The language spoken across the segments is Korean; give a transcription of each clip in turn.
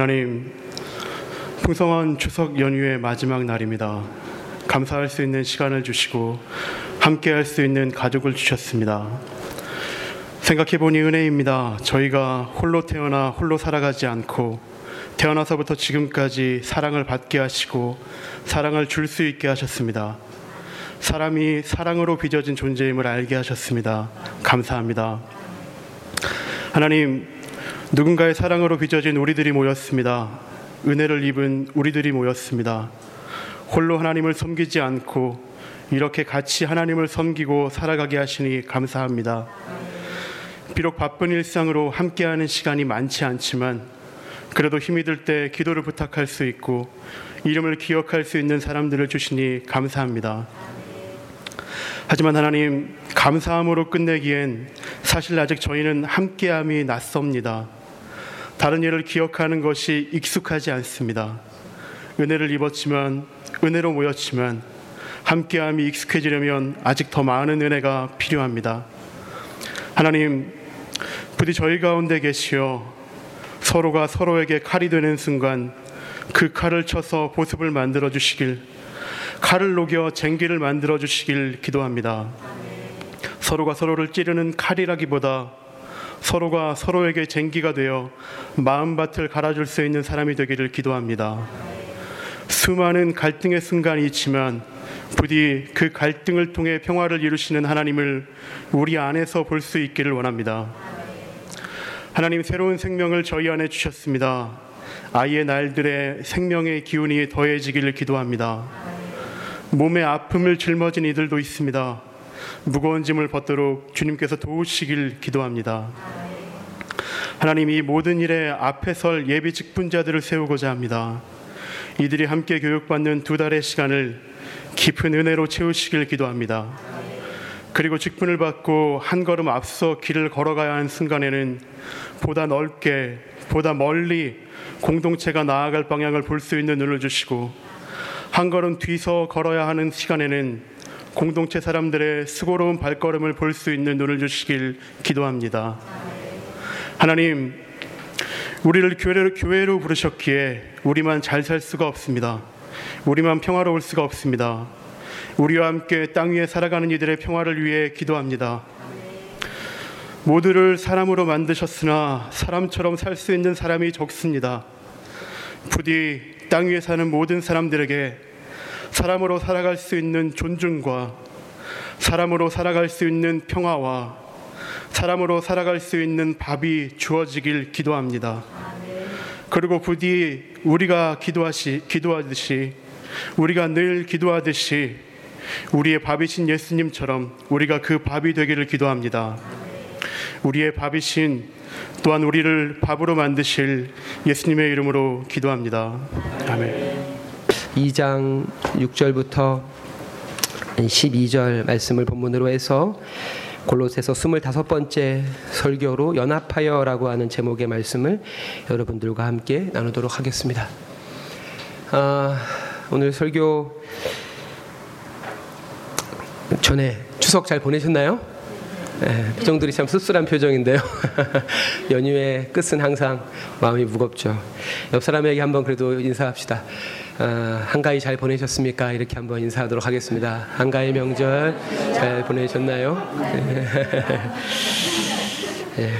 하나님, 풍성한 추석 연휴의 마지막 날입니다. 감사할 수 있는 시간을 주시고 함께 할 수 있는 가족을 주셨습니다. 생각해 보니 은혜입니다. 저희가 홀로 태어나 홀로 살아가지 않고 태어나서부터 지금까지 사랑을 받게 하시고 사랑을 줄 수 있게 하셨습니다. 사람이 사랑으로 빚어진 존재임을 알게 하셨습니다. 감사합니다. 하나님, 누군가의 사랑으로 빚어진 우리들이 모였습니다. 은혜를 입은 우리들이 모였습니다. 홀로 하나님을 섬기지 않고 이렇게 같이 하나님을 섬기고 살아가게 하시니 감사합니다. 비록 바쁜 일상으로 함께하는 시간이 많지 않지만 그래도 힘이 들 때 기도를 부탁할 수 있고 이름을 기억할 수 있는 사람들을 주시니 감사합니다. 하지만 하나님 감사함으로 끝내기엔 사실 아직 저희는 함께함이 낯섭니다. 다른 일을 기억하는 것이 익숙하지 않습니다. 은혜를 입었지만 은혜로 모였지만 함께함이 익숙해지려면 아직 더 많은 은혜가 필요합니다. 하나님 부디 저희 가운데 계시어 서로가 서로에게 칼이 되는 순간 그 칼을 쳐서 보습을 만들어 주시길 칼을 녹여 쟁기를 만들어 주시길 기도합니다. 서로가 서로를 찌르는 칼이라기보다 서로가 서로에게 쟁기가 되어 마음밭을 갈아줄 수 있는 사람이 되기를 기도합니다. 수많은 갈등의 순간이 있지만 부디 그 갈등을 통해 평화를 이루시는 하나님을 우리 안에서 볼 수 있기를 원합니다. 하나님 새로운 생명을 저희 안에 주셨습니다. 아이의 날들의 생명의 기운이 더해지기를 기도합니다. 몸의 아픔을 짊어진 이들도 있습니다. 무거운 짐을 벗도록 주님께서 도우시길 기도합니다. 하나님 이 모든 일에 앞에 설 예비 직분자들을 세우고자 합니다. 이들이 함께 교육받는 두 달의 시간을 깊은 은혜로 채우시길 기도합니다. 그리고 직분을 받고 한 걸음 앞서 길을 걸어가야 하는 순간에는 보다 넓게, 보다 멀리 공동체가 나아갈 방향을 볼 수 있는 눈을 주시고 한 걸음 뒤서 걸어야 하는 시간에는 공동체 사람들의 수고로운 발걸음을 볼 수 있는 눈을 주시길 기도합니다. 하나님, 우리를 교회로, 교회로 부르셨기에 우리만 잘 살 수가 없습니다. 우리만 평화로울 수가 없습니다. 우리와 함께 땅 위에 살아가는 이들의 평화를 위해 기도합니다. 모두를 사람으로 만드셨으나 사람처럼 살 수 있는 사람이 적습니다. 부디 땅 위에 사는 모든 사람들에게 사람으로 살아갈 수 있는 존중과 사람으로 살아갈 수 있는 평화와 사람으로 살아갈 수 있는 밥이 주어지길 기도합니다. 그리고 부디 우리가 기도하시 기도하듯이 우리가 늘 기도하듯이 우리의 밥이신 예수님처럼 우리가 그 밥이 되기를 기도합니다. 우리의 밥이신 또한 우리를 밥으로 만드실 예수님의 이름으로 기도합니다. 아멘. 2장 6절부터 12절 말씀을 본문으로 해서 골로새서 25번째 설교로 연합하여라고 하는 제목의 말씀을 여러분들과 함께 나누도록 하겠습니다. 아, 오늘 설교 전에 추석 잘 보내셨나요? 네, 표정들이 참 씁쓸한 표정인데요. 연휴의 끝은 항상 마음이 무겁죠. 옆 사람에게 한번 그래도 인사합시다. 어, 한가위 잘 보내셨습니까? 이렇게 한번 인사하도록 하겠습니다. 한가위 명절 잘 보내셨나요? 네,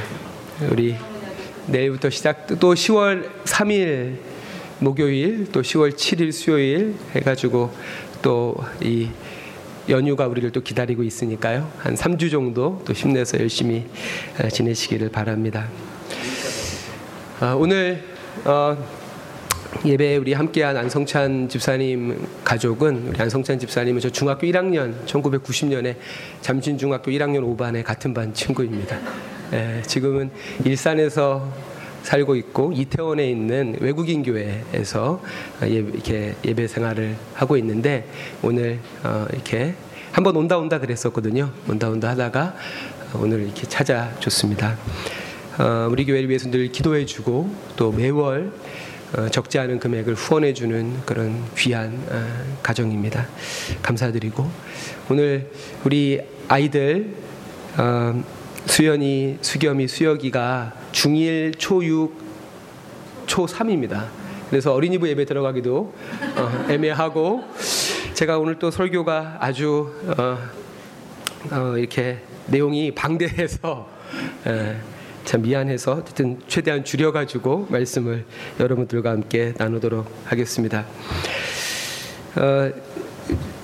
우리 내일부터 시작 또 10월 3일 목요일 또 10월 7일 수요일 해가지고 또 이 연휴가 우리를 또 기다리고 있으니까요. 한 3주 정도 또 힘내서 열심히 어, 지내시기를 바랍니다. 어, 오늘 어, 예배 우리 함께한 안성찬 집사님 가족은 우리 안성찬 집사님은 저 중학교 1학년 1990년에 잠진중학교 1학년 5반의 같은 반 친구입니다. 예, 지금은 일산에서 살고 있고 이태원에 있는 외국인 교회에서 예, 이렇게 예배 생활을 하고 있는데 오늘 어, 이렇게 한번 온다 온다 그랬었거든요. 온다 온다 하다가 오늘 이렇게 찾아줬습니다. 어, 우리 교회를 위해서 늘 기도해주고 또 매월 어, 적지 않은 금액을 후원해 주는 그런 귀한 가정입니다. 감사드리고 오늘 우리 아이들 수연이, 수겸이, 수혁이가 중1, 초6, 초3입니다. 그래서 어린이부 예배 들어가기도 어, 애매하고 제가 오늘 또 설교가 아주 어, 어, 이렇게 내용이 방대해서 에, 참 미안해서 어쨌든 최대한 줄여가지고 말씀을 여러분들과 함께 나누도록 하겠습니다. 어,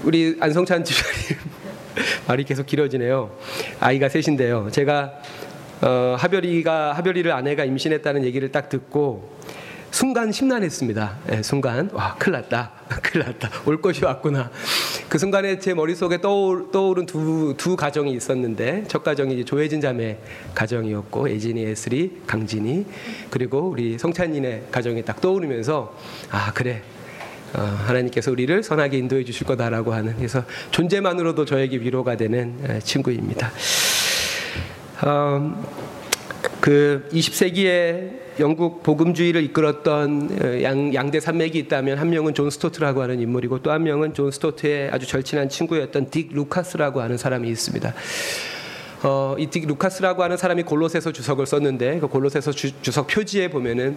우리 안성찬 집사님 말이 계속 길어지네요. 아이가 셋인데요. 제가 어, 하별이가 하별이를 아내가 임신했다는 얘기를 딱 듣고 순간 심란했습니다. 네, 순간 와 큰일 났다, 큰일 났다, 올 것이 왔구나. 그 순간에 제 머릿속에 떠올, 떠오른 두, 두 가정이 있었는데 첫 가정이 조혜진 자매 가정이었고 예진이, 에슬이, 강진이 그리고 우리 성찬이네 가정이 딱 떠오르면서 아 그래 어, 하나님께서 우리를 선하게 인도해 주실 거다라고 하는 그래서 존재만으로도 저에게 위로가 되는 친구입니다. 어, 그 20세기에 영국 복음주의를 이끌었던 어, 양, 양대 산맥이 있다면 한 명은 존 스토트라고 하는 인물이고 또 한 명은 존 스토트의 아주 절친한 친구였던 딕 루카스라고 하는 사람이 있습니다. 어, 이 딕 루카스라고 하는 사람이 골로새서 주석을 썼는데 그 골로새서 주, 주석 표지에 보면은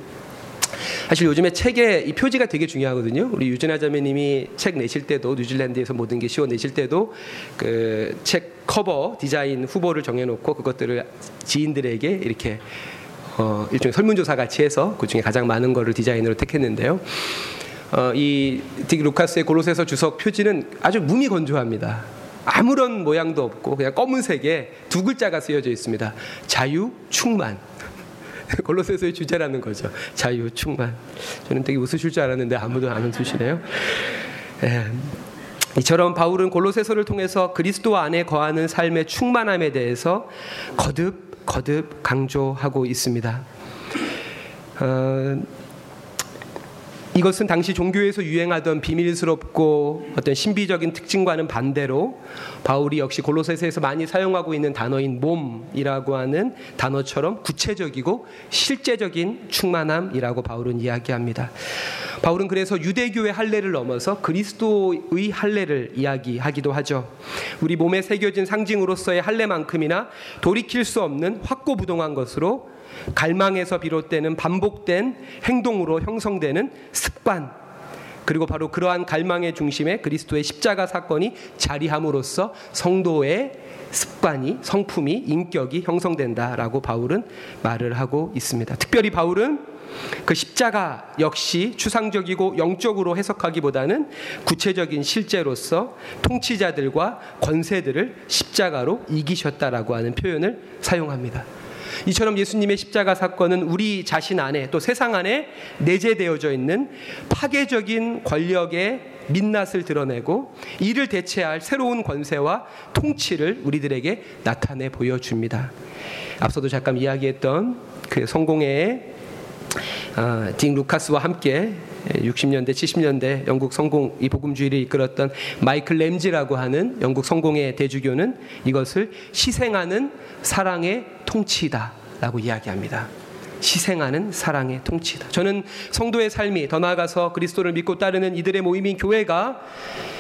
사실 요즘에 책에 이 표지가 되게 중요하거든요. 우리 유진아 자매님이 책 내실 때도 뉴질랜드에서 모든 게 쉬워 내실 때도 그 책 커버 디자인 후보를 정해놓고 그것들을 지인들에게 이렇게 어, 일종의 설문조사 같이 해서 그 중에 가장 많은 거를 디자인으로 택했는데요. 어, 이 딕 루카스의 골로새서 주석 표지는 아주 무미 건조합니다. 아무런 모양도 없고 그냥 검은색에 두 글자가 쓰여져 있습니다. 자유 충만. 골로새서의 주제라는 거죠. 자유 충만. 저는 되게 웃으실 줄 알았는데 아무도 안 웃으시네요. 예. 이처럼 바울은 골로새서를 통해서 그리스도 안에 거하는 삶의 충만함에 대해서 거듭 거듭 강조하고 있습니다. 어, 이것은 당시 종교에서 유행하던 비밀스럽고 어떤 신비적인 특징과는 반대로 바울이 역시 골로새서에서 많이 사용하고 있는 단어인 몸이라고 하는 단어처럼 구체적이고 실제적인 충만함이라고 바울은 이야기합니다. 바울은 그래서 유대교의 할례를 넘어서 그리스도의 할례를 이야기하기도 하죠. 우리 몸에 새겨진 상징으로서의 할례만큼이나 돌이킬 수 없는 확고부동한 것으로 갈망에서 비롯되는 반복된 행동으로 형성되는 습관 그리고 바로 그러한 갈망의 중심에 그리스도의 십자가 사건이 자리함으로써 성도의 습관이 성품이 인격이 형성된다라고 바울은 말을 하고 있습니다. 특별히 바울은 그 십자가 역시 추상적이고 영적으로 해석하기보다는 구체적인 실제로서 통치자들과 권세들을 십자가로 이기셨다라고 하는 표현을 사용합니다. 이처럼 예수님의 십자가 사건은 우리 자신 안에 또 세상 안에 내재되어져 있는 파괴적인 권력의 민낯을 드러내고 이를 대체할 새로운 권세와 통치를 우리들에게 나타내 보여줍니다. 앞서도 잠깐 이야기했던 그 성공의 아, 딩 루카스와 함께 60년대, 70년대 영국 성공 이 복음주의를 이끌었던 마이클 램지라고 하는 영국 성공의 대주교는 이것을 희생하는 사랑의 통치다라고 이야기합니다. 희생하는 사랑의 통치다. 저는 성도의 삶이 더 나아가서 그리스도를 믿고 따르는 이들의 모임인 교회가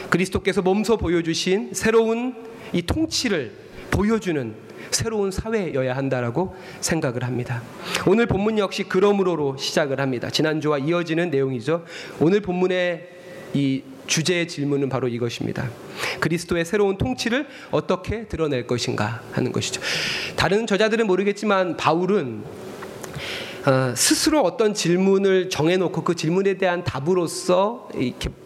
그리스도께서 몸소 보여주신 새로운 이 통치를 보여주는 새로운 사회여야 한다라고 생각을 합니다. 오늘 본문 역시 그러므로로 시작을 합니다. 지난주와 이어지는 내용이죠. 오늘 본문의 이 주제의 질문은 바로 이것입니다. 그리스도의 새로운 통치를 어떻게 드러낼 것인가 하는 것이죠. 다른 저자들은 모르겠지만 바울은 어, 스스로 어떤 질문을 정해놓고 그 질문에 대한 답으로서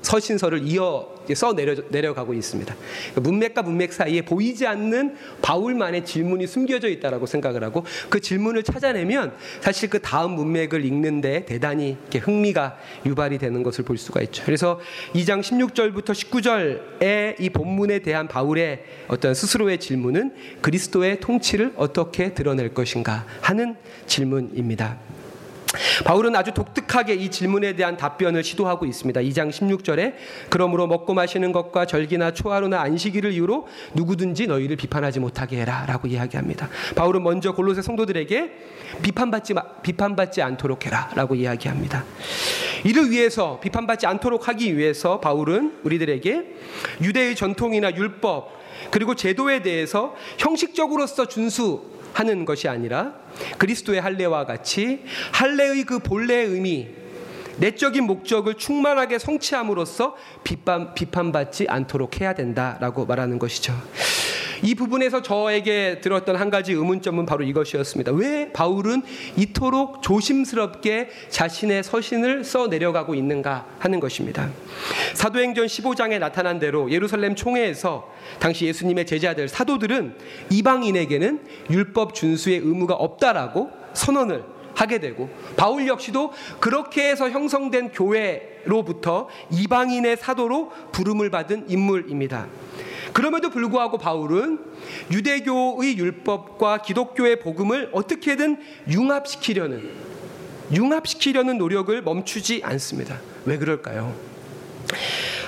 서신서를 이어 써 내려, 내려가고 있습니다. 문맥과 문맥 사이에 보이지 않는 바울만의 질문이 숨겨져 있다라고 생각을 하고 그 질문을 찾아내면 사실 그 다음 문맥을 읽는데 대단히 흥미가 유발이 되는 것을 볼 수가 있죠. 그래서 2장 16절부터 19절의 이 본문에 대한 바울의 어떤 스스로의 질문은 그리스도의 통치를 어떻게 드러낼 것인가 하는 질문입니다. 바울은 아주 독특하게 이 질문에 대한 답변을 시도하고 있습니다. 2장 16절에 그러므로 먹고 마시는 것과 절기나 초하루나 안식일을 이유로 누구든지 너희를 비판하지 못하게 해라라고 이야기합니다. 바울은 먼저 골로새 성도들에게 비판받지 비판받지 않도록 해라라고 이야기합니다. 이를 위해서 비판받지 않도록 하기 위해서 바울은 우리들에게 유대의 전통이나 율법 그리고 제도에 대해서 형식적으로서 준수 하는 것이 아니라 그리스도의 할례와 같이 할례의 그 본래의 의미 내적인 목적을 충만하게 성취함으로써 비판, 비판받지 않도록 해야 된다라고 말하는 것이죠. 이 부분에서 저에게 들었던 한 가지 의문점은 바로 이것이었습니다. 왜 바울은 이토록 조심스럽게 자신의 서신을 써 내려가고 있는가 하는 것입니다. 사도행전 15장에 나타난 대로 예루살렘 총회에서 당시 예수님의 제자들 사도들은 이방인에게는 율법 준수의 의무가 없다라고 선언을 하게 되고 바울 역시도 그렇게 해서 형성된 교회로부터 이방인의 사도로 부름을 받은 인물입니다. 그럼에도 불구하고 바울은 유대교의 율법과 기독교의 복음을 어떻게든 융합시키려는 융합시키려는 노력을 멈추지 않습니다. 왜 그럴까요?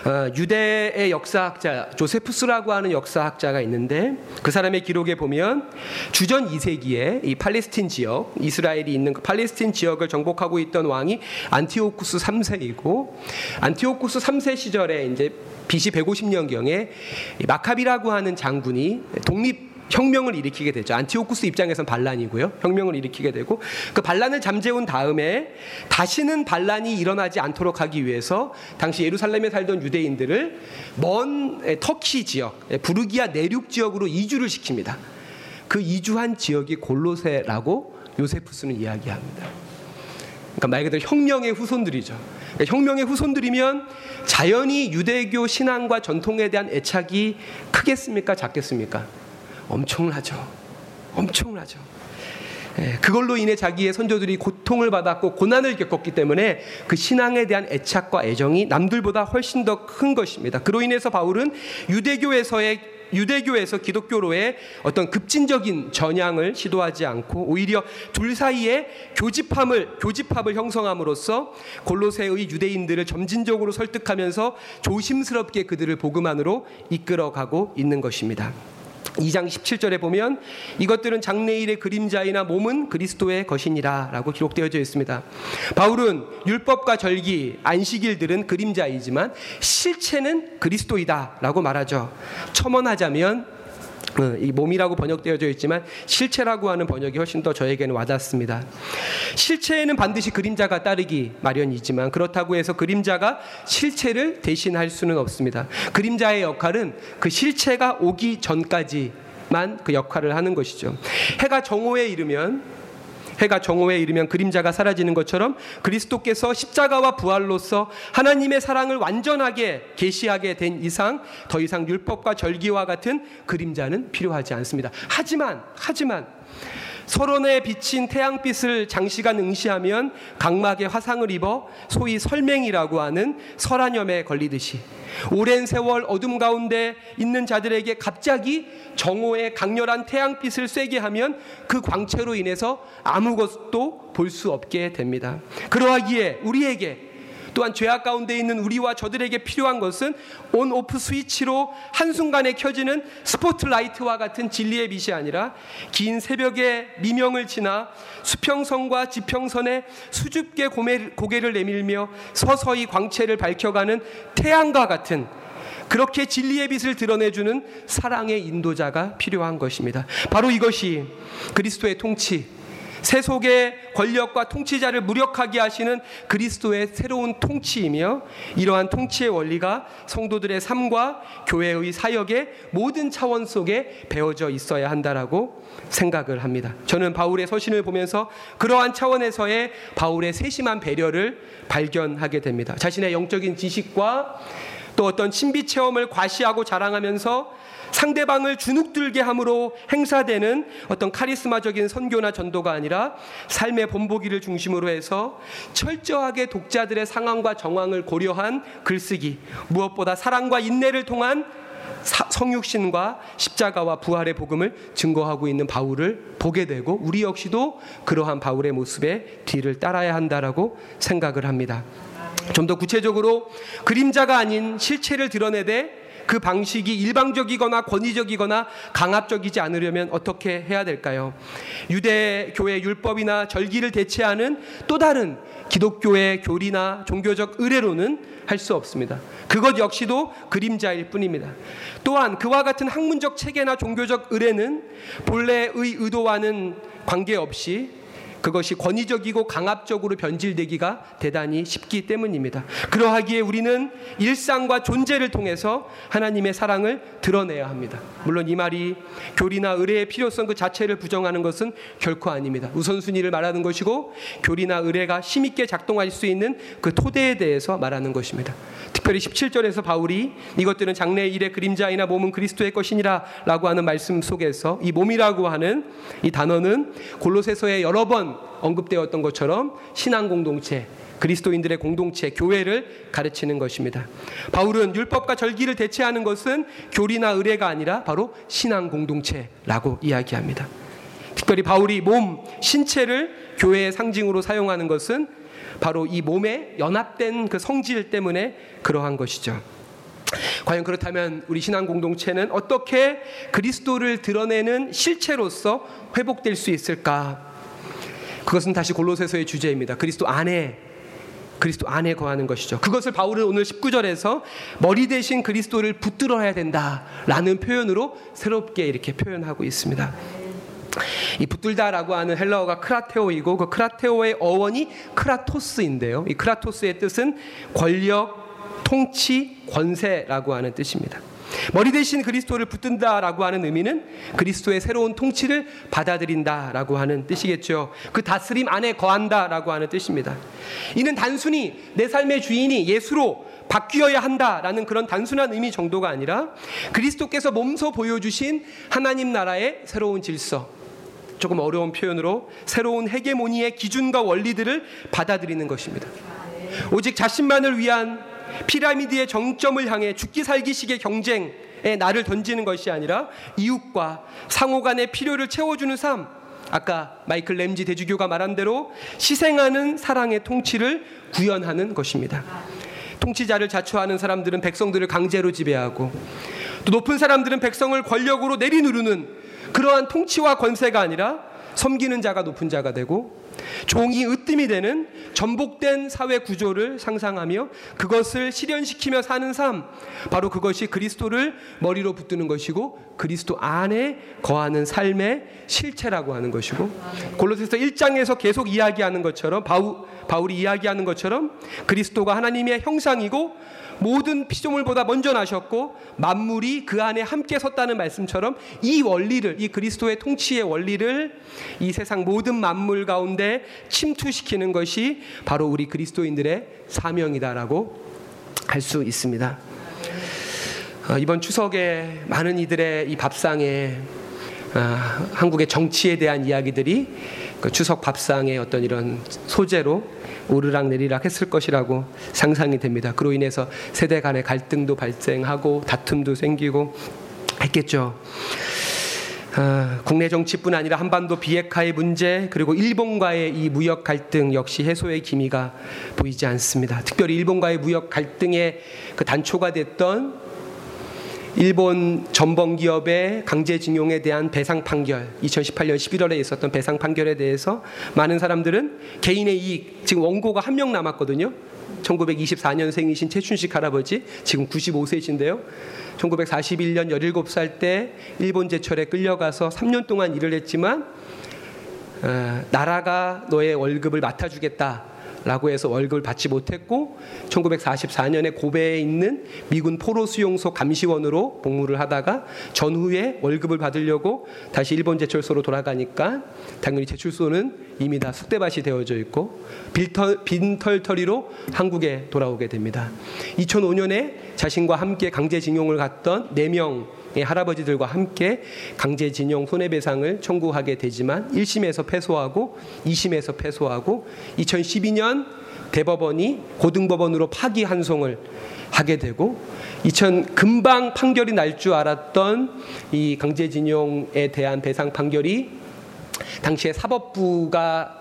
어, 유대의 역사학자 조세푸스라고 하는 역사학자가 있는데 그 사람의 기록에 보면 주전 2세기에 이 팔레스틴 지역 이스라엘이 있는 그 팔레스틴 지역을 정복하고 있던 왕이 안티오쿠스 3세이고 안티오쿠스 3세 시절에 이제 BC 150년 경에 마카비라고 하는 장군이 독립 혁명을 일으키게 되죠. 안티오쿠스 입장에선 반란이고요. 혁명을 일으키게 되고 그 반란을 잠재운 다음에 다시는 반란이 일어나지 않도록 하기 위해서 당시 예루살렘에 살던 유대인들을 먼 터키 지역, 부르기아 내륙 지역으로 이주를 시킵니다. 그 이주한 지역이 골로세라고 요세푸스는 이야기합니다. 그러니까 말 그대로 혁명의 후손들이죠. 그러니까 혁명의 후손들이면 자연히 유대교 신앙과 전통에 대한 애착이 크겠습니까? 작겠습니까? 엄청나죠. 엄청나죠. 예, 그걸로 인해 자기의 선조들이 고통을 받았고 고난을 겪었기 때문에 그 신앙에 대한 애착과 애정이 남들보다 훨씬 더 큰 것입니다. 그로 인해서 바울은 유대교에서의 유대교에서 기독교로의 어떤 급진적인 전향을 시도하지 않고 오히려 둘 사이에 교집함을 교집합을 형성함으로써 골로새의 유대인들을 점진적으로 설득하면서 조심스럽게 그들을 복음 안으로 이끌어가고 있는 것입니다. 2장 17절에 보면 이것들은 장래일의 그림자이나 몸은 그리스도의 것이니라라고 기록되어져 있습니다. 바울은 율법과 절기, 안식일들은 그림자이지만 실체는 그리스도이다라고 말하죠. 첨언하자면 어, 이 몸이라고 번역되어져 있지만 실체라고 하는 번역이 훨씬 더 저에게는 와닿습니다. 실체에는 반드시 그림자가 따르기 마련이지만 그렇다고 해서 그림자가 실체를 대신할 수는 없습니다. 그림자의 역할은 그 실체가 오기 전까지만 그 역할을 하는 것이죠. 해가 정오에 이르면 해가 정오에 이르면 그림자가 사라지는 것처럼 그리스도께서 십자가와 부활로서 하나님의 사랑을 완전하게 계시하게 된 이상 더 이상 율법과 절기와 같은 그림자는 필요하지 않습니다. 하지만 하지만 서론에 비친 태양빛을 장시간 응시하면 각막에 화상을 입어 소위 설맹이라고 하는 설한염에 걸리듯이 오랜 세월 어둠 가운데 있는 자들에게 갑자기 정오의 강렬한 태양빛을 쐬게 하면 그 광채로 인해서 아무것도 볼 수 없게 됩니다. 그러하기에 우리에게 또한 죄악 가운데 있는 우리와 저들에게 필요한 것은 온 오프 스위치로 한순간에 켜지는 스포트라이트와 같은 진리의 빛이 아니라 긴 새벽의 미명을 지나 수평선과 지평선에 수줍게 고개를 내밀며 서서히 광채를 밝혀가는 태양과 같은 그렇게 진리의 빛을 드러내주는 사랑의 인도자가 필요한 것입니다. 바로 이것이 그리스도의 통치, 세속의 권력과 통치자를 무력하게 하시는 그리스도의 새로운 통치이며 이러한 통치의 원리가 성도들의 삶과 교회의 사역의 모든 차원 속에 배어져 있어야 한다라고 생각을 합니다. 저는 바울의 서신을 보면서 그러한 차원에서의 바울의 세심한 배려를 발견하게 됩니다. 자신의 영적인 지식과 또 어떤 신비 체험을 과시하고 자랑하면서 상대방을 주눅들게 함으로 행사되는 어떤 카리스마적인 선교나 전도가 아니라 삶의 본보기를 중심으로 해서 철저하게 독자들의 상황과 정황을 고려한 글쓰기, 무엇보다 사랑과 인내를 통한 성육신과 십자가와 부활의 복음을 증거하고 있는 바울을 보게 되고 우리 역시도 그러한 바울의 모습에 뒤를 따라야 한다라고 생각을 합니다. 좀 더 구체적으로 그림자가 아닌 실체를 드러내되 그 방식이 일방적이거나 권위적이거나 강압적이지 않으려면 어떻게 해야 될까요? 유대교의 율법이나 절기를 대체하는 또 다른 기독교의 교리나 종교적 의례로는 할 수 없습니다. 그것 역시도 그림자일 뿐입니다. 또한 그와 같은 학문적 체계나 종교적 의례는 본래의 의도와는 관계없이 그것이 권위적이고 강압적으로 변질되기가 대단히 쉽기 때문입니다. 그러하기에 우리는 일상과 존재를 통해서 하나님의 사랑을 드러내야 합니다. 물론 이 말이 교리나 의례의 필요성 그 자체를 부정하는 것은 결코 아닙니다. 우선순위를 말하는 것이고 교리나 의례가 힘있게 작동할 수 있는 그 토대에 대해서 말하는 것입니다. 특별히 17절에서 바울이 이것들은 장래의 일의 그림자이나 몸은 그리스도의 것이니라 라고 하는 말씀 속에서 이 몸이라고 하는 이 단어는 골로새서에 여러 번 언급되었던 것처럼 신앙 공동체, 그리스도인들의 공동체, 교회를 가르치는 것입니다. 바울은 율법과 절기를 대체하는 것은 교리나 의례가 아니라 바로 신앙 공동체라고 이야기합니다. 특별히 바울이 몸, 신체를 교회의 상징으로 사용하는 것은 바로 이 몸에 연합된 그 성질 때문에 그러한 것이죠. 과연 그렇다면 우리 신앙 공동체는 어떻게 그리스도를 드러내는 실체로서 회복될 수 있을까? 그것은 다시 골로새서의 주제입니다. 그리스도 안에 그리스도 안에 거하는 것이죠. 그것을 바울은 오늘 19절에서 머리 대신 그리스도를 붙들어야 된다라는 표현으로 새롭게 이렇게 표현하고 있습니다. 이 붙들다라고 하는 헬라어가 크라테오이고 그 크라테오의 어원이 크라토스인데요. 이 크라토스의 뜻은 권력, 통치, 권세라고 하는 뜻입니다. 머리 대신 그리스도를 붙든다라고 하는 의미는 그리스도의 새로운 통치를 받아들인다라고 하는 뜻이겠죠. 그 다스림 안에 거한다라고 하는 뜻입니다. 이는 단순히 내 삶의 주인이 예수로 바뀌어야 한다라는 그런 단순한 의미 정도가 아니라 그리스도께서 몸소 보여주신 하나님 나라의 새로운 질서, 조금 어려운 표현으로 새로운 헤게모니의 기준과 원리들을 받아들이는 것입니다. 오직 자신만을 위한 피라미드의 정점을 향해 죽기 살기식의 경쟁에 나를 던지는 것이 아니라 이웃과 상호 간의 필요를 채워주는 삶, 아까 마이클 램지 대주교가 말한 대로 희생하는 사랑의 통치를 구현하는 것입니다. 통치자를 자초하는 사람들은 백성들을 강제로 지배하고 또 높은 사람들은 백성을 권력으로 내리누르는 그러한 통치와 권세가 아니라 섬기는 자가 높은 자가 되고 종이 으뜸이 되는 전복된 사회 구조를 상상하며 그것을 실현시키며 사는 삶. 바로 그것이 그리스도를 머리로 붙드는 것이고 그리스도 안에 거하는 삶의 실체라고 하는 것이고 골로새서 1장에서 계속 이야기하는 것처럼 바울, 바울이 이야기하는 것처럼 그리스도가 하나님의 형상이고 모든 피조물보다 먼저 나셨고 만물이 그 안에 함께 섰다는 말씀처럼 이 원리를 이 그리스도의 통치의 원리를 이 세상 모든 만물 가운데 침투시키는 것이 바로 우리 그리스도인들의 사명이다라고 할 수 있습니다. 어, 이번 추석에 많은 이들의 이 밥상에 어, 한국의 정치에 대한 이야기들이 그 추석 밥상의 어떤 이런 소재로 오르락 내리락 했을 것이라고 상상이 됩니다. 그로 인해서 세대 간의 갈등도 발생하고 다툼도 생기고 했겠죠. 아, 국내 정치뿐 아니라 한반도 비핵화의 문제 그리고 일본과의 이 무역 갈등 역시 해소의 기미가 보이지 않습니다. 특별히 일본과의 무역 갈등의 그 단초가 됐던 일본 전범 기업의 강제징용에 대한 배상 판결, 2018년 11월에 있었던 배상 판결에 대해서 많은 사람들은 개인의 이익, 지금 원고가 한 명 남았거든요. 1924년생이신 최춘식 할아버지, 지금 95세이신데요. 1941년 17살 때 일본 제철에 끌려가서 3년 동안 일을 했지만 어, 나라가 너의 월급을 맡아주겠다. 라고 해서 월급을 받지 못했고 1944년에 고베에 있는 미군 포로 수용소 감시원으로 복무를 하다가 전후에 월급을 받으려고 다시 일본 제철소로 돌아가니까 당연히 제출소는 이미 다 숙대밭이 되어져 있고 빈털, 빈털터리로 한국에 돌아오게 됩니다. 2005년에 자신과 함께 강제징용을 갔던 4명 할아버지들과 함께 강제징용 손해배상을 청구하게 되지만 1심에서 패소하고 2심에서 패소하고 2012년 대법원이 고등법원으로 파기 환송을 하게 되고 2000 금방 판결이 날 줄 알았던 이 강제징용에 대한 배상 판결이 당시에 사법부가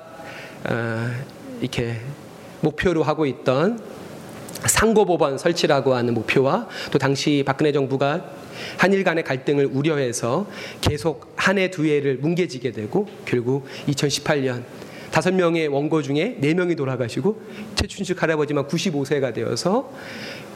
어, 이렇게 목표로 하고 있던 상고법원 설치라고 하는 목표와 또 당시 박근혜 정부가 한일 간의 갈등을 우려해서 계속 한 해 두 해를 뭉개지게 되고 결국 2018년 다섯 명의 원고 중에 네 명이 돌아가시고 최춘식 할아버지만 95세가 되어서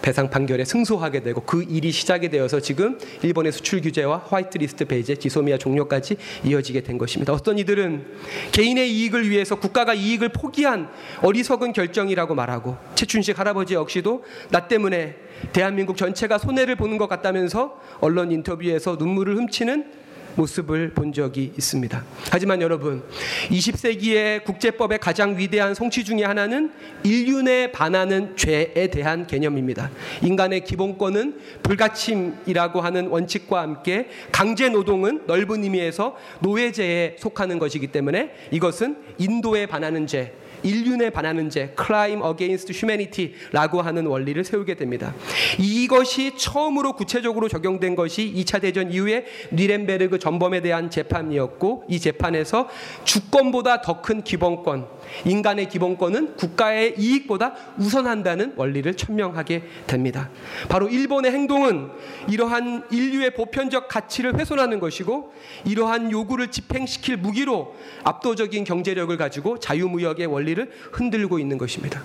배상 판결에 승소하게 되고 그 일이 시작이 되어서 지금 일본의 수출 규제와 화이트리스트 배제, 지소미아 종료까지 이어지게 된 것입니다. 어떤 이들은 개인의 이익을 위해서 국가가 이익을 포기한 어리석은 결정이라고 말하고 최춘식 할아버지 역시도 나 때문에 대한민국 전체가 손해를 보는 것 같다면서 언론 인터뷰에서 눈물을 훔치는 모습을 본 적이 있습니다. 하지만 여러분, 20세기의 국제법의 가장 위대한 성취 중의 하나는 인륜에 반하는 죄에 대한 개념입니다. 인간의 기본권은 불가침이라고 하는 원칙과 함께 강제 노동은 넓은 의미에서 노예제에 속하는 것이기 때문에 이것은 인도에 반하는 죄, 인륜에 반하는 죄, crime against humanity라고 하는 원리를 세우게 됩니다. 이것이 처음으로 구체적으로 적용된 것이 2차 대전 이후에 뉘렌베르그 전범에 대한 재판이었고 이 재판에서 주권보다 더 큰 기본권, 인간의 기본권은 국가의 이익보다 우선한다는 원리를 천명하게 됩니다. 바로 일본의 행동은 이러한 인류의 보편적 가치를 훼손하는 것이고 이러한 요구를 집행시킬 무기로 압도적인 경제력을 가지고 자유무역의 원리를 흔들고 있는 것입니다.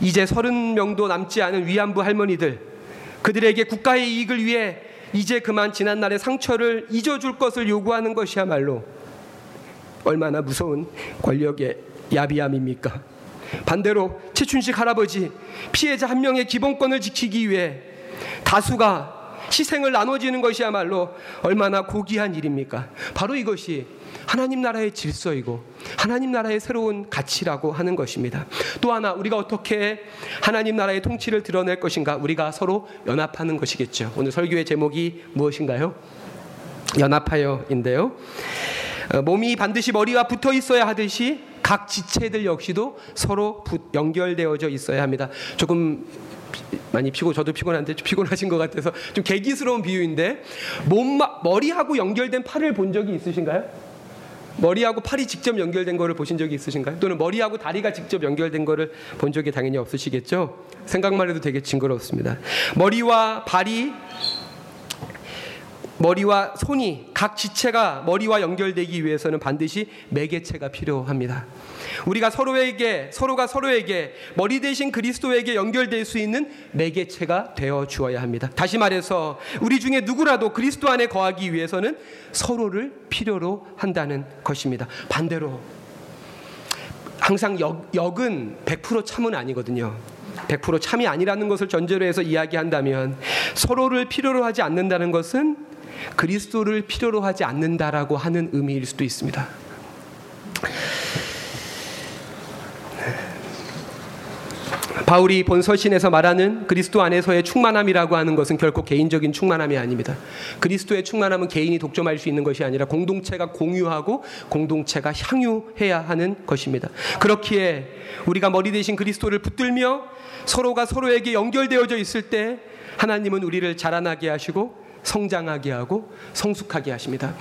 이제 서른 명도 남지 않은 위안부 할머니들 그들에게 국가의 이익을 위해 이제 그만 지난날의 상처를 잊어줄 것을 요구하는 것이야말로 얼마나 무서운 권력의 야비함입니까? 반대로 최춘식 할아버지 피해자 한 명의 기본권을 지키기 위해 다수가 희생을 나눠지는 것이야말로 얼마나 고귀한 일입니까? 바로 이것이 하나님 나라의 질서이고 하나님 나라의 새로운 가치라고 하는 것입니다. 또 하나 우리가 어떻게 하나님 나라의 통치를 드러낼 것인가? 우리가 서로 연합하는 것이겠죠. 오늘 설교의 제목이 무엇인가요? 연합하여인데요. 어, 몸이 반드시 머리와 붙어 있어야 하듯이 각 지체들 역시도 서로 연결되어져 있어야 합니다. 조금 많이 피고 저도 피곤한데 좀 피곤하신 것 같아서 좀 개기스러운 비유인데 몸 머리하고 연결된 팔을 본 적이 있으신가요? 머리하고 팔이 직접 연결된 거를 보신 적이 있으신가요? 또는 머리하고 다리가 직접 연결된 거를 본 적이 당연히 없으시겠죠? 생각만 해도 되게 징그럽습니다. 머리와 발이 머리와 손이 각 지체가 머리와 연결되기 위해서는 반드시 매개체가 필요합니다. 우리가 서로에게 서로가 서로에게 머리 대신 그리스도에게 연결될 수 있는 매개체가 되어 주어야 합니다. 다시 말해서 우리 중에 누구라도 그리스도 안에 거하기 위해서는 서로를 필요로 한다는 것입니다. 반대로 항상 역, 역은 100% 참은 아니거든요. 100% 참이 아니라는 것을 전제로 해서 이야기한다면 서로를 필요로 하지 않는다는 것은 그리스도를 필요로 하지 않는다라고 하는 의미일 수도 있습니다. 바울이 본 서신에서 말하는 그리스도 안에서의 충만함이라고 하는 것은 결코 개인적인 충만함이 아닙니다. 그리스도의 충만함은 개인이 독점할 수 있는 것이 아니라 공동체가 공유하고 공동체가 향유해야 하는 것입니다. 그렇기에 우리가 머리 대신 그리스도를 붙들며 서로가 서로에게 연결되어져 있을 때 하나님은 우리를 자라나게 하시고 성장하게 하고 성숙하게 하십니다.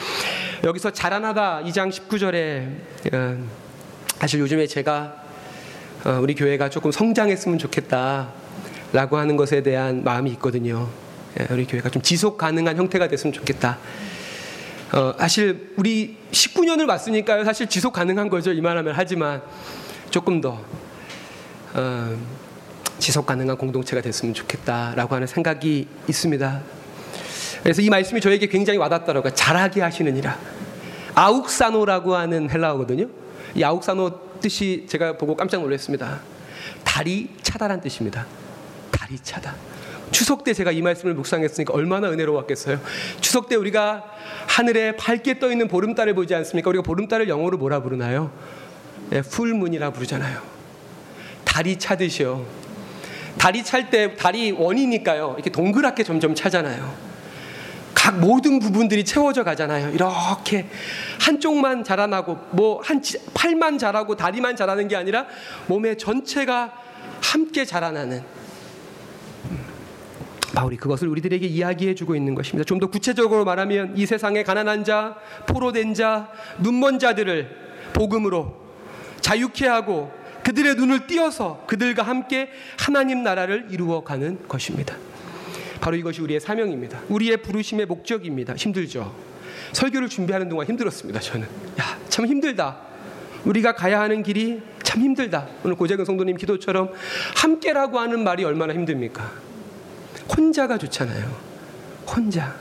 여기서 자라나다 2장 19절에 어, 사실 요즘에 제가 어, 우리 교회가 조금 성장했으면 좋겠다라고 하는 것에 대한 마음이 있거든요. 예, 우리 교회가 좀 지속 가능한 형태가 됐으면 좋겠다. 어, 사실 우리 19년을 왔으니까요. 사실 지속 가능한 거죠. 이만하면 하지만 조금 더 어, 지속 가능한 공동체가 됐으면 좋겠다라고 하는 생각이 있습니다. 그래서 이 말씀이 저에게 굉장히 와닿더라고요. 잘하게 하시느니라. 아욱사노라고 하는 헬라어거든요. 이 아욱사노 뜻이 제가 보고 깜짝 놀랐습니다. 다리 차다란 뜻입니다. 다리 차다. 추석 때 제가 이 말씀을 묵상했으니까 얼마나 은혜로웠겠어요. 추석 때 우리가 하늘에 밝게 떠 있는 보름달을 보지 않습니까? 우리가 보름달을 영어로 뭐라 부르나요? 네, 풀문이라 부르잖아요. 다리 차듯이요. 다리 찰 때 다리 원이니까요. 이렇게 동그랗게 점점 차잖아요. 각 모든 부분들이 채워져 가잖아요. 이렇게 한쪽만 자라나고 뭐 한 팔만 자라고 다리만 자라는 게 아니라 몸의 전체가 함께 자라나는 바울이 그것을 우리들에게 이야기해 주고 있는 것입니다. 좀 더 구체적으로 말하면 이 세상에 가난한 자, 포로된 자, 눈먼 자들을 복음으로 자유케 하고 그들의 눈을 띄어서 그들과 함께 하나님 나라를 이루어가는 것입니다. 바로 이것이 우리의 사명입니다. 우리의 부르심의 목적입니다. 힘들죠. 설교를 준비하는 동안 힘들었습니다. 저는 야 참 힘들다. 우리가 가야 하는 길이 참 힘들다. 오늘 고재근 성도님 기도처럼 함께라고 하는 말이 얼마나 힘듭니까? 혼자가 좋잖아요. 혼자.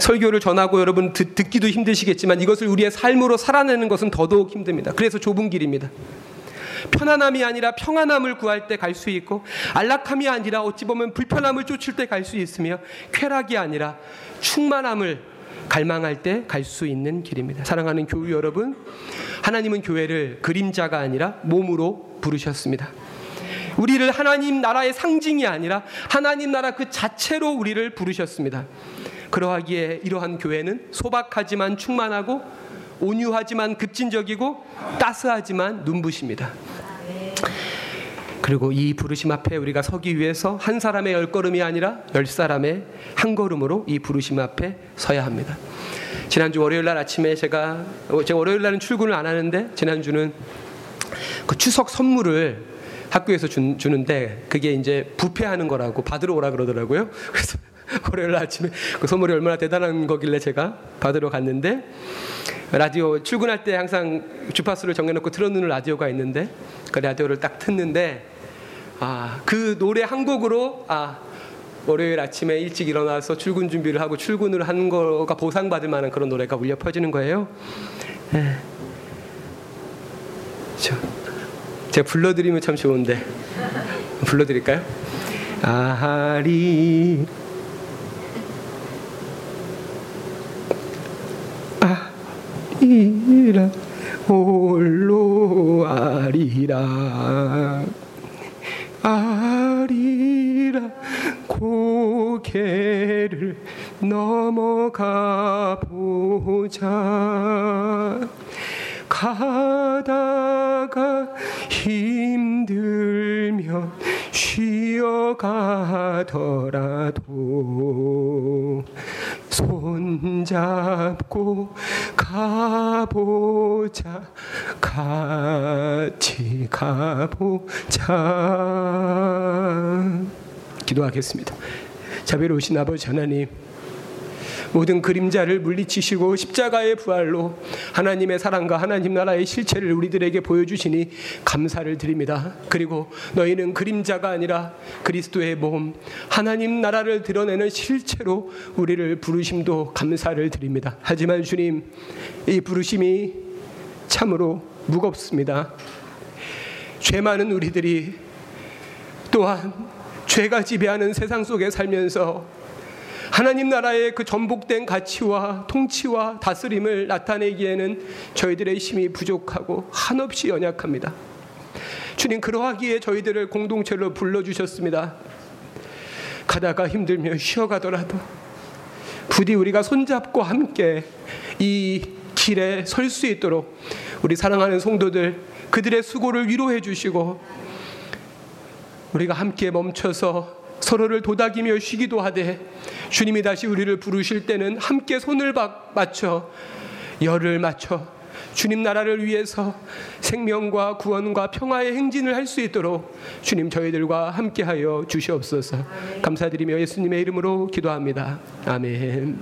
설교를 전하고 여러분 듣, 듣기도 힘드시겠지만 이것을 우리의 삶으로 살아내는 것은 더더욱 힘듭니다. 그래서 좁은 길입니다. 편안함이 아니라 평안함을 구할 때 갈 수 있고 안락함이 아니라 어찌 보면 불편함을 쫓을 때 갈 수 있으며 쾌락이 아니라 충만함을 갈망할 때 갈 수 있는 길입니다. 사랑하는 교우 여러분, 하나님은 교회를 그림자가 아니라 몸으로 부르셨습니다. 우리를 하나님 나라의 상징이 아니라 하나님 나라 그 자체로 우리를 부르셨습니다. 그러하기에 이러한 교회는 소박하지만 충만하고 온유하지만 급진적이고 따스하지만 눈부십니다. 그리고 이 부르심 앞에 우리가 서기 위해서 한 사람의 열 걸음이 아니라 열 사람의 한 걸음으로 이 부르심 앞에 서야 합니다. 지난주 월요일 날 아침에 제가 어, 제가 월요일 날은 출근을 안 하는데 지난주는 그 추석 선물을 학교에서 준, 주는데 그게 이제 부패하는 거라고 받으러 오라 그러더라고요. 그래서 월요일 아침에 그 선물이 얼마나 대단한 거길래 제가 받으러 갔는데 라디오 출근할 때 항상 주파수를 정해놓고 틀어놓는 라디오가 있는데 그 라디오를 딱 듣는데 아 그 노래 한 곡으로 아 월요일 아침에 일찍 일어나서 출근 준비를 하고 출근을 한 거가 보상받을 만한 그런 노래가 울려 퍼지는 거예요. 네. 저, 제가 불러드리면 참 좋은데 불러드릴까요? 아리 아리라 홀로 아리라. 아리라 고개를 넘어가 보자. 가다가 힘들면 쉬어가더라도 손잡고 가보자. 같이 가보자. 기도하겠습니다. 자비로우신 아버지 하나님 모든 그림자를 물리치시고 십자가의 부활로 하나님의 사랑과 하나님 나라의 실체를 우리들에게 보여주시니 감사를 드립니다. 그리고 너희는 그림자가 아니라 그리스도의 몸, 하나님 나라를 드러내는 실체로 우리를 부르심도 감사를 드립니다. 하지만 주님, 이 부르심이 참으로 무겁습니다. 죄 많은 우리들이 또한 죄가 지배하는 세상 속에 살면서 하나님 나라의 그 전복된 가치와 통치와 다스림을 나타내기에는 저희들의 힘이 부족하고 한없이 연약합니다. 주님 그러하기에 저희들을 공동체로 불러 주셨습니다. 가다가 힘들면 쉬어가더라도 부디 우리가 손잡고 함께 이 길에 설 수 있도록 우리 사랑하는 성도들 그들의 수고를 위로해 주시고 우리가 함께 멈춰서 서로를 도닥이며 쉬기도 하되 주님이 다시 우리를 부르실 때는 함께 손을 맞춰 열을 맞춰 주님 나라를 위해서 생명과 구원과 평화의 행진을 할 수 있도록 주님 저희들과 함께하여 주시옵소서. 감사드리며 예수님의 이름으로 기도합니다. 아멘.